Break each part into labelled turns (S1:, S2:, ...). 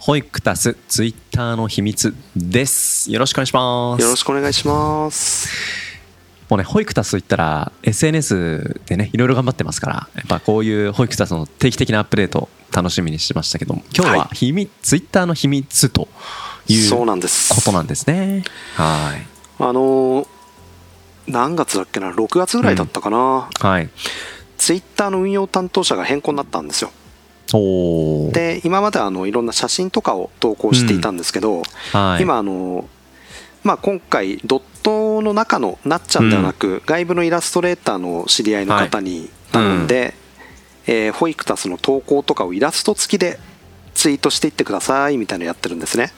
S1: ホイクタスツイッターの秘密です。よろしくお願いします。
S2: よろしくお願いします。
S1: もうねホイクタスといったら SNS でねいろいろ頑張ってますからやっぱこういうホイクタスの定期的なアップデート楽しみにしてましたけども今日は秘密、はい、ツイッターの秘密というそうなんです。ことなんですね。はい。
S2: あの何月だっけな？6月ぐらいだったかな、うん、はい。ツイッターの運用担当者が変更になったんですよで今まであのいろんな写真とかを投稿していたんですけど、うん。はい、今あの、まあ、今回ドットの中のなっちゃんではなく、うん、外部のイラストレーターの知り合いの方に頼んで、はい。うん、えー、ホイクタスの投稿とかをイラスト付きでツイートしていってくださいみたいなのやってるんですね。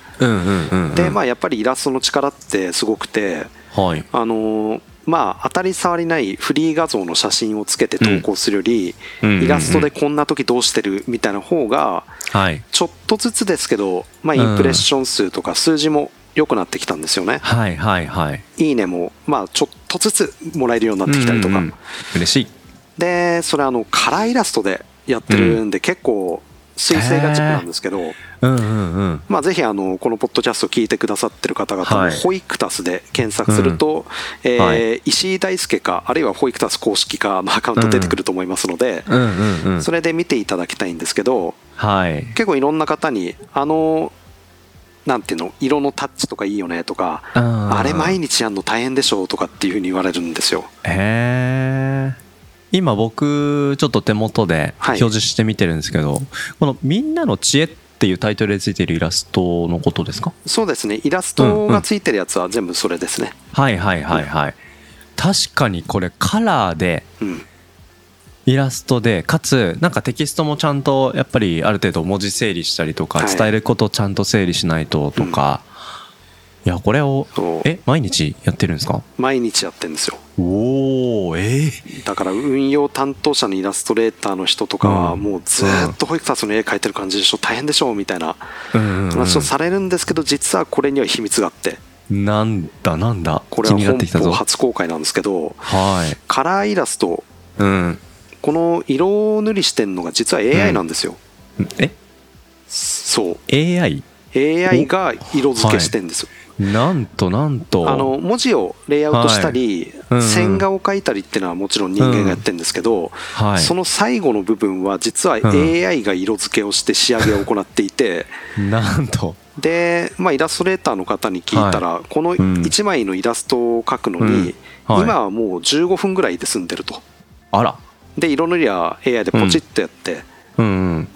S2: でまあやっぱりイラストの力ってすごくて、はい、あのまあ当たり障りないフリー画像の写真をつけて投稿するより、イラストでこんな時どうしてるみたいな方が、ちょっとずつですけど、まあ、インプレッション数とか数字も良くなってきたんですよね。はいはいはい。いいねも、まあ、ちょっとずつもらえるようになってきたりとか。
S1: 嬉しい。
S2: で、それあの、カラーイラストでやってるんで、結構彗星が軸なんですけど、うんうんうん。まあ、ぜひあのこのポッドキャストを聞いてくださってる方々も、ホイクタスで検索すると、うん、えーはい、石井大輔かあるいはホイクタス公式かのアカウント出てくると思いますので、うんうんうん、それで見ていただきたいんですけど、はい、結構いろんな方にあのなんていうの色のタッチとかいいよねとかあれ毎日やるの大変でしょうとかっていうふうに言われるんですよ。
S1: へえ今僕ちょっと手元で表示してみてるんですけど、はい、この「みんなの知恵」っていうタイトルでついてるイラストのことですか？
S2: そうですね。イラストがついてるやつは全部それですね、
S1: うんうん、はいはいはいはい、うん、確かにこれカラーでイラストでかつなんかテキストもちゃんとやっぱりある程度文字整理したりとか伝えることちゃんと整理しないととか、いやこれをえ毎日やってるんですか？
S2: 毎日やってるんですよ。
S1: おおえー、
S2: だから運用担当者のイラストレーターの人とかはもうずっと保育タスの絵描いてる感じでしょ。大変でしょみたいな話をされるんですけど実はこれには秘密があって。
S1: なんだなんだ？
S2: これは本邦初公開なんですけど、はい、カラーイラスト、うん、この色塗りしてんのが実は AI なんですよ、
S1: うん、え？
S2: そう。
S1: AI?
S2: AI が色付けしてんですよ、
S1: なんとなんと。
S2: あの文字をレイアウトしたり、はい。うんうん、線画を描いたりっていうのはもちろん人間がやってるんですけど、うんはい、その最後の部分は実は AI が色付けをして仕上げを行っていて、
S1: うん、なんと。
S2: で、まあ、イラストレーターの方に聞いたら、はい、この1枚のイラストを描くのに、今はもう15分ぐらいで済んでると。
S1: あら。
S2: で色塗りは AI でポチッとやって、うんうん、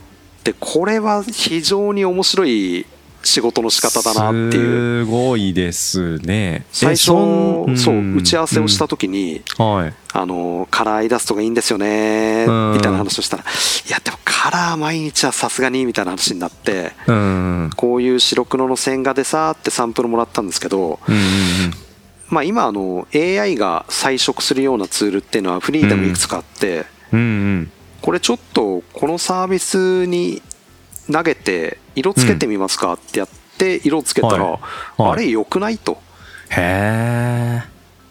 S2: でこれは非常に面白い仕事の仕方だなっていう。
S1: すごいですね。
S2: 最初そう打ち合わせをした時に、はい、あのカラーイラストがいいんですよねみたいな話をしたらいやでもカラー毎日はさすがにみたいな話になってこういう白黒の線画でさってサンプルもらったんですけどまあ今あの AI が彩色するようなツールっていうのはフリーでもいくつかあってこれちょっとこのサービスに投げて色つけてみますかってやって色つけたら、あれ良くないと。
S1: へ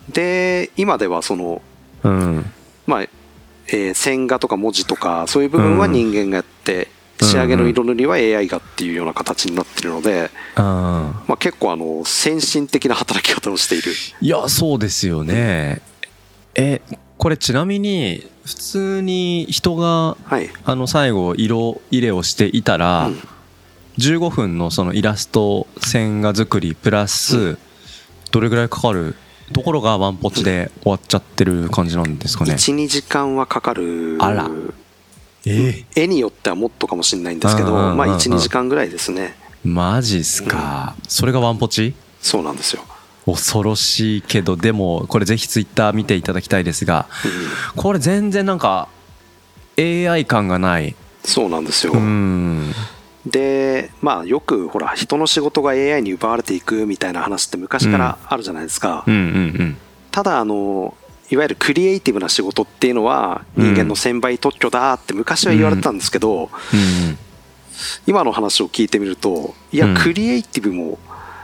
S2: で今ではその、うん、まあ、えー、線画とか文字とかそういう部分は人間がやって、うん、仕上げの色塗りは AI がっていうような形になってるので、うん、まあ、結構あの先進的な働き方をしている。
S1: いやそうですよね。えこれちなみに普通に人が、はい、あの最後色入れをしていたら、うん、15分のそのイラスト線画作りプラスどれぐらいかかるところがワンポチで終わっちゃってる感じなんですかね。
S2: 12時間はかかる。
S1: あら。
S2: えー、絵によってはもっとかもしれないんですけどまあ12時間ぐらいですね。
S1: マジっすか、うん、それがワンポチ？
S2: そうなんですよ
S1: 恐ろしいけどでもこれぜひツイッター見ていただきたいですが、これ全然なんか AI 感がない。
S2: そうなんですよ、うん。でまあよくほら人の仕事が AI に奪われていくみたいな話って昔からあるじゃないですか、ただあのいわゆるクリエイティブな仕事っていうのは人間の専売特許だって昔は言われてたんですけど、今の話を聞いてみるといやクリエイティブも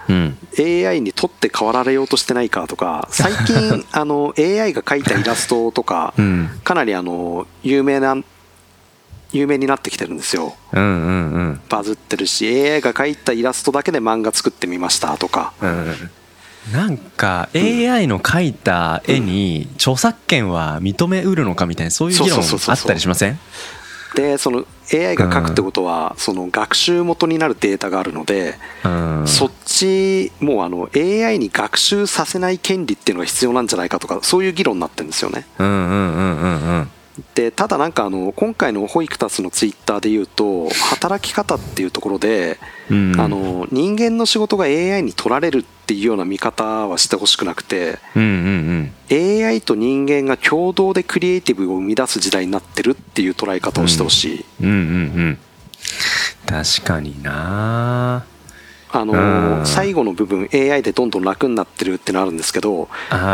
S2: AI に取って代わられようとしてないかとか 最近あの AI が描いたイラストとかかなりあの有名な有名になってきてるんですよ、うんうんうん、バズってるし AI が描いたイラストだけで漫画作ってみましたとか、うん、
S1: なんか AI の描いた絵に著作権は認めうるのかみたいなそういう議論あったりしません？
S2: でその AI が書くってことは、その学習元になるデータがあるので、そっちもうあの AI に学習させない権利っていうのが必要なんじゃないかとかそういう議論になってるんですよね。うんうんうんうんうんでただなんかあの今回のホイクタスのツイッターで言うと働き方っていうところで、あの人間の仕事が AI に取られるっていうような見方はしてほしくなくて、AI と人間が共同でクリエイティブを生み出す時代になってるっていう捉え方をしてほしい、うんうんうん。う
S1: ん、確かにな。
S2: あの最後の部分 AI でどんどん楽になってるってのあるんですけど、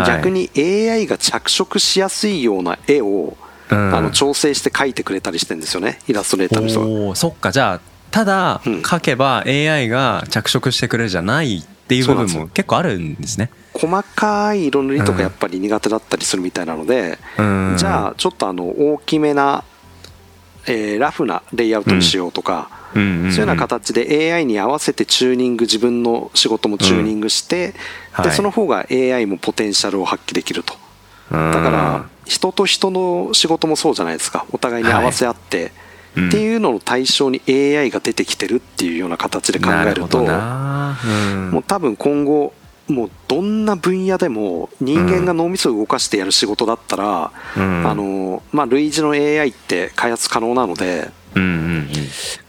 S2: 逆に AI が着色しやすいような絵をあの調整して描いてくれたりしてるんですよね。イラストレーターの人
S1: がそっか。じゃあただ書けば AI が着色してくれるじゃないっていう部分も結構あるんですね。
S2: 細かい色塗りとかやっぱり苦手だったりするみたいなので、じゃあちょっとあの大きめな、えラフなレイアウトにしようとか、そういうような形で AI に合わせてチューニング自分の仕事もチューニングして、でその方が AI もポテンシャルを発揮できると。だから人と人の仕事もそうじゃないですか。お互いに合わせ合って、っていうのの対象に AI が出てきてるっていうような形で考えると、もう多分今後もうどんな分野でも人間が脳みそを動かしてやる仕事だったら、あのまあ、類似の AI って開発可能なので、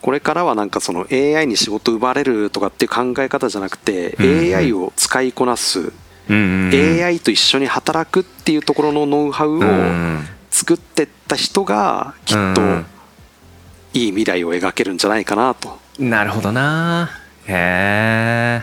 S2: これからはなんかその AI に仕事奪われるとかっていう考え方じゃなくて、AI を使いこなす AI と一緒に働くっていうところのノウハウを作ってった人がきっといい未来を描けるんじゃないかなと。
S1: なるほどな。へえ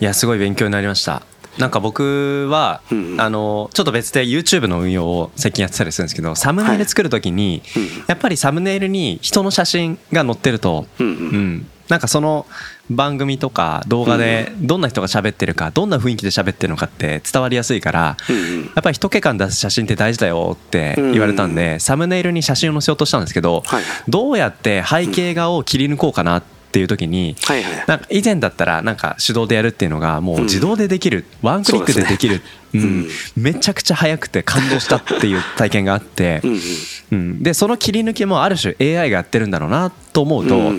S1: いやすごい勉強になりました。なんか僕は、あのちょっと別で YouTube の運用を最近やってたりするんですけどサムネイル作る時に、やっぱりサムネイルに人の写真が載ってると、うん。なんかその番組とか動画でどんな人が喋ってるかどんな雰囲気で喋ってるのかって伝わりやすいからやっぱり一気感出す写真って大事だよって言われたんでサムネイルに写真を載せようとしたんですけどどうやって背景画を切り抜こうかなっていう時に、なんか以前だったらなんか手動でやるっていうのがもう自動でできる、ワンクリックでできる、うん。めちゃくちゃ早くて感動したっていう体験があって、うんでその切り抜きもある種 AI がやってるんだろうなと思うと、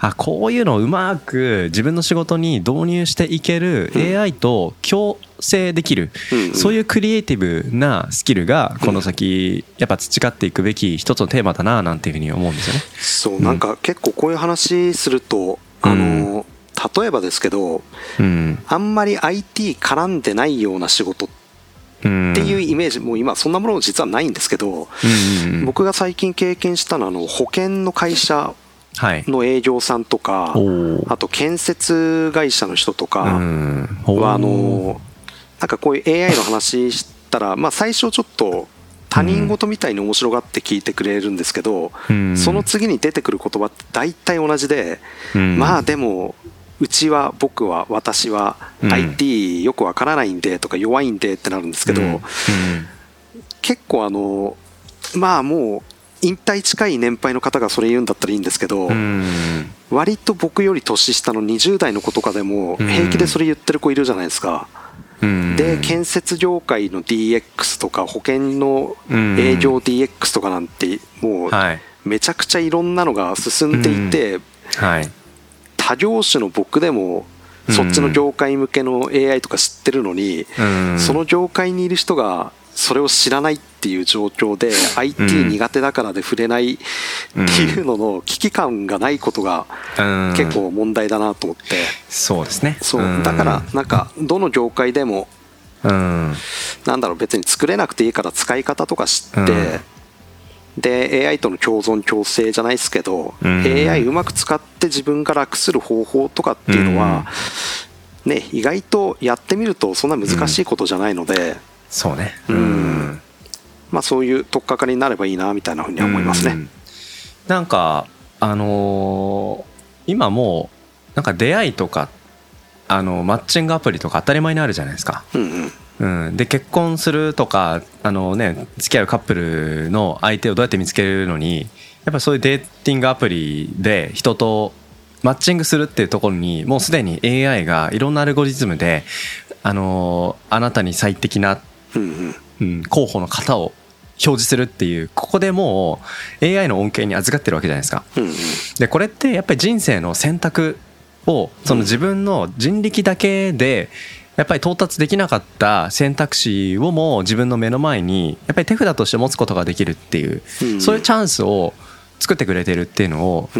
S1: あこういうのをうまく自分の仕事に導入していける AI と共生できる、そういうクリエイティブなスキルがこの先やっぱ培っていくべき一つのテーマだななんていうふうに思うんですよね。
S2: そうなんか結構こういう話するとあの、例えばですけど、あんまり IT 絡んでないような仕事っていうイメージもう今そんなもの実はないんですけど、僕が最近経験したのはあの保険の会社の営業さんとか、あと建設会社の人とかはあのなんかこういう AI の話したら、まあ、最初ちょっと他人事みたいに面白がって聞いてくれるんですけど、その次に出てくる言葉って大体同じで、まあでもうちは僕は私は IT よくわからないんでとか弱いんでってなるんですけど、結構あのまあもう引退近い年配の方がそれ言うんだったらいいんですけど、割と僕より年下の20代の子とかでも平気でそれ言ってる子いるじゃないですか。で建設業界の DX とか保険の営業 DX とかなんてもうめちゃくちゃいろんなのが進んでいて他業種の僕でもそっちの業界向けの AI とか知ってるのにその業界にいる人がそれを知らないっていう状況で IT 苦手だからで触れないっていうのの危機感がないことが結構問題だなと思って。
S1: そうですね。
S2: そう。だからなんかどの業界でもなんだろう別に作れなくていいから使い方とか知ってで AI との共存共生じゃないですけど、うん、AI うまく使って自分が楽する方法とかっていうのは、うん、ね、意外とやってみるとそんな難しいことじゃないので、うん、
S1: そうね、
S2: うん。まあ、そういう取っかかりになればいいなみたいなふうには思いますね。ん。
S1: なんかあのー、今もうなんか出会いとかあのマッチングアプリとか当たり前にあるじゃないですか。
S2: うんうん
S1: うん、で結婚するとかあの、ね、付き合うカップルの相手をどうやって見つけるのにやっぱそういうデーティングアプリで人とマッチングするっていうところにもうすでに AI がいろんなアルゴリズムであのあなたに最適な、うん、候補の方を表示するっていうここでもう AI の恩恵に預かってるわけじゃないですか。でこれってやっぱり人生の選択をその自分の人力だけでやっぱり到達できなかった選択肢をも自分の目の前にやっぱり手札として持つことができるっていう、そういうチャンスを作ってくれてるっていうのを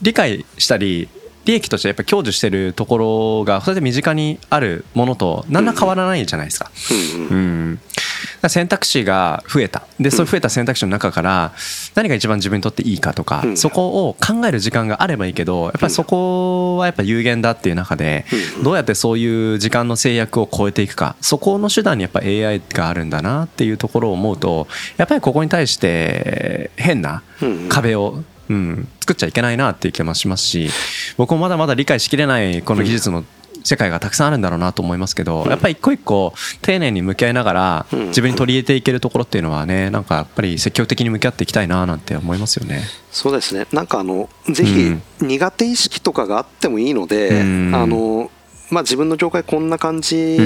S1: 理解したり利益としてやっぱ享受してるところがそれで身近にあるものと何ら変わらないじゃないですか。うん、選択肢が増えた。でそう増えた選択肢の中から何が一番自分にとっていいかとかそこを考える時間があればいいけどやっぱりそこはやっぱ有限だっていう中でどうやってそういう時間の制約を超えていくかそこの手段にやっぱ AI があるんだなっていうところを思うとやっぱりここに対して変な壁をうん、作っちゃいけないなっていう気もしますし僕もまだまだ理解しきれないこの技術の世界がたくさんあるんだろうなと思いますけど、やっぱり一個一個丁寧に向き合いながら自分に取り入れていけるところっていうのはねなんかやっぱり積極的に向き合っていきたいななんて思いますよね。
S2: そうですね。なんかあのぜひ苦手意識とかがあってもいいので、あのまあ、自分の業界こんな感じ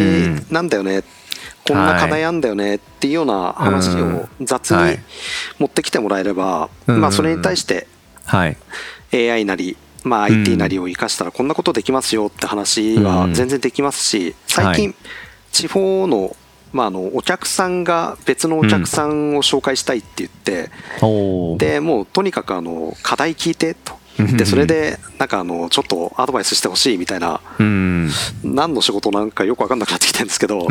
S2: なんだよね、こんな課題あんだよねっていうような話を雑に持ってきてもらえれば、まあ、それに対して AI なりまあ、IT なりを生かしたらこんなことできますよって話は全然できますし最近地方のまあ、あのお客さんが別のお客さんを紹介したいって言って、でもうとにかくあの課題聞いてとでそれでなんかあのちょっとアドバイスしてほしいみたいな、何の仕事なんかよく分かんなくなってきてるんですけど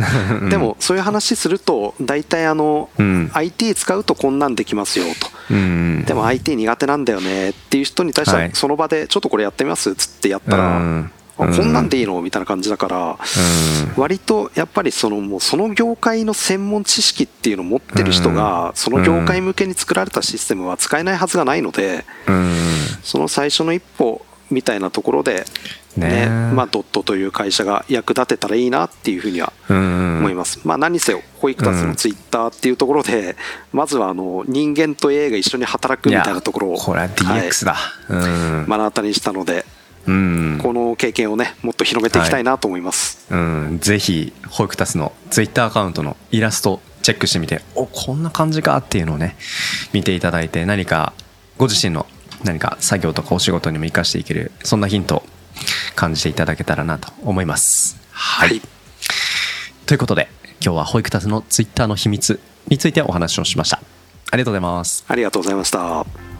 S2: でもそういう話すると大体あの、IT 使うとこんなんできますよと、でも IT 苦手なんだよねっていう人に対してはその場でちょっとこれやってみますっつってやったら、こんなんでいいの？みたいな感じだから、割とやっぱりそのもうその業界の専門知識っていうのを持ってる人が、その業界向けに作られたシステムは使えないはずがないので、その最初の一歩みたいなところで、ね。まあ、ドットという会社が役立てたらいいなっていうふうには思います。まあ、何せよ保育たちのツイッターっていうところで、まずはあの人間と AI が一緒に働くみたいなところを
S1: これは DX だ、
S2: はい、目の当たりにしたので。
S1: うん、
S2: この経験をねもっと広めていきたいなと思います、
S1: はい、うん、ぜひ保育タスのツイッターアカウントのイラストチェックしてみておこんな感じかっていうのをね見ていただいて何かご自身の何か作業とかお仕事にも生かしていけるそんなヒントを感じていただけたらなと思います。はい、はい、ということで今日は保育タスのツイッターの秘密についてお話をしました。ありがとうございます。
S2: ありがとうございました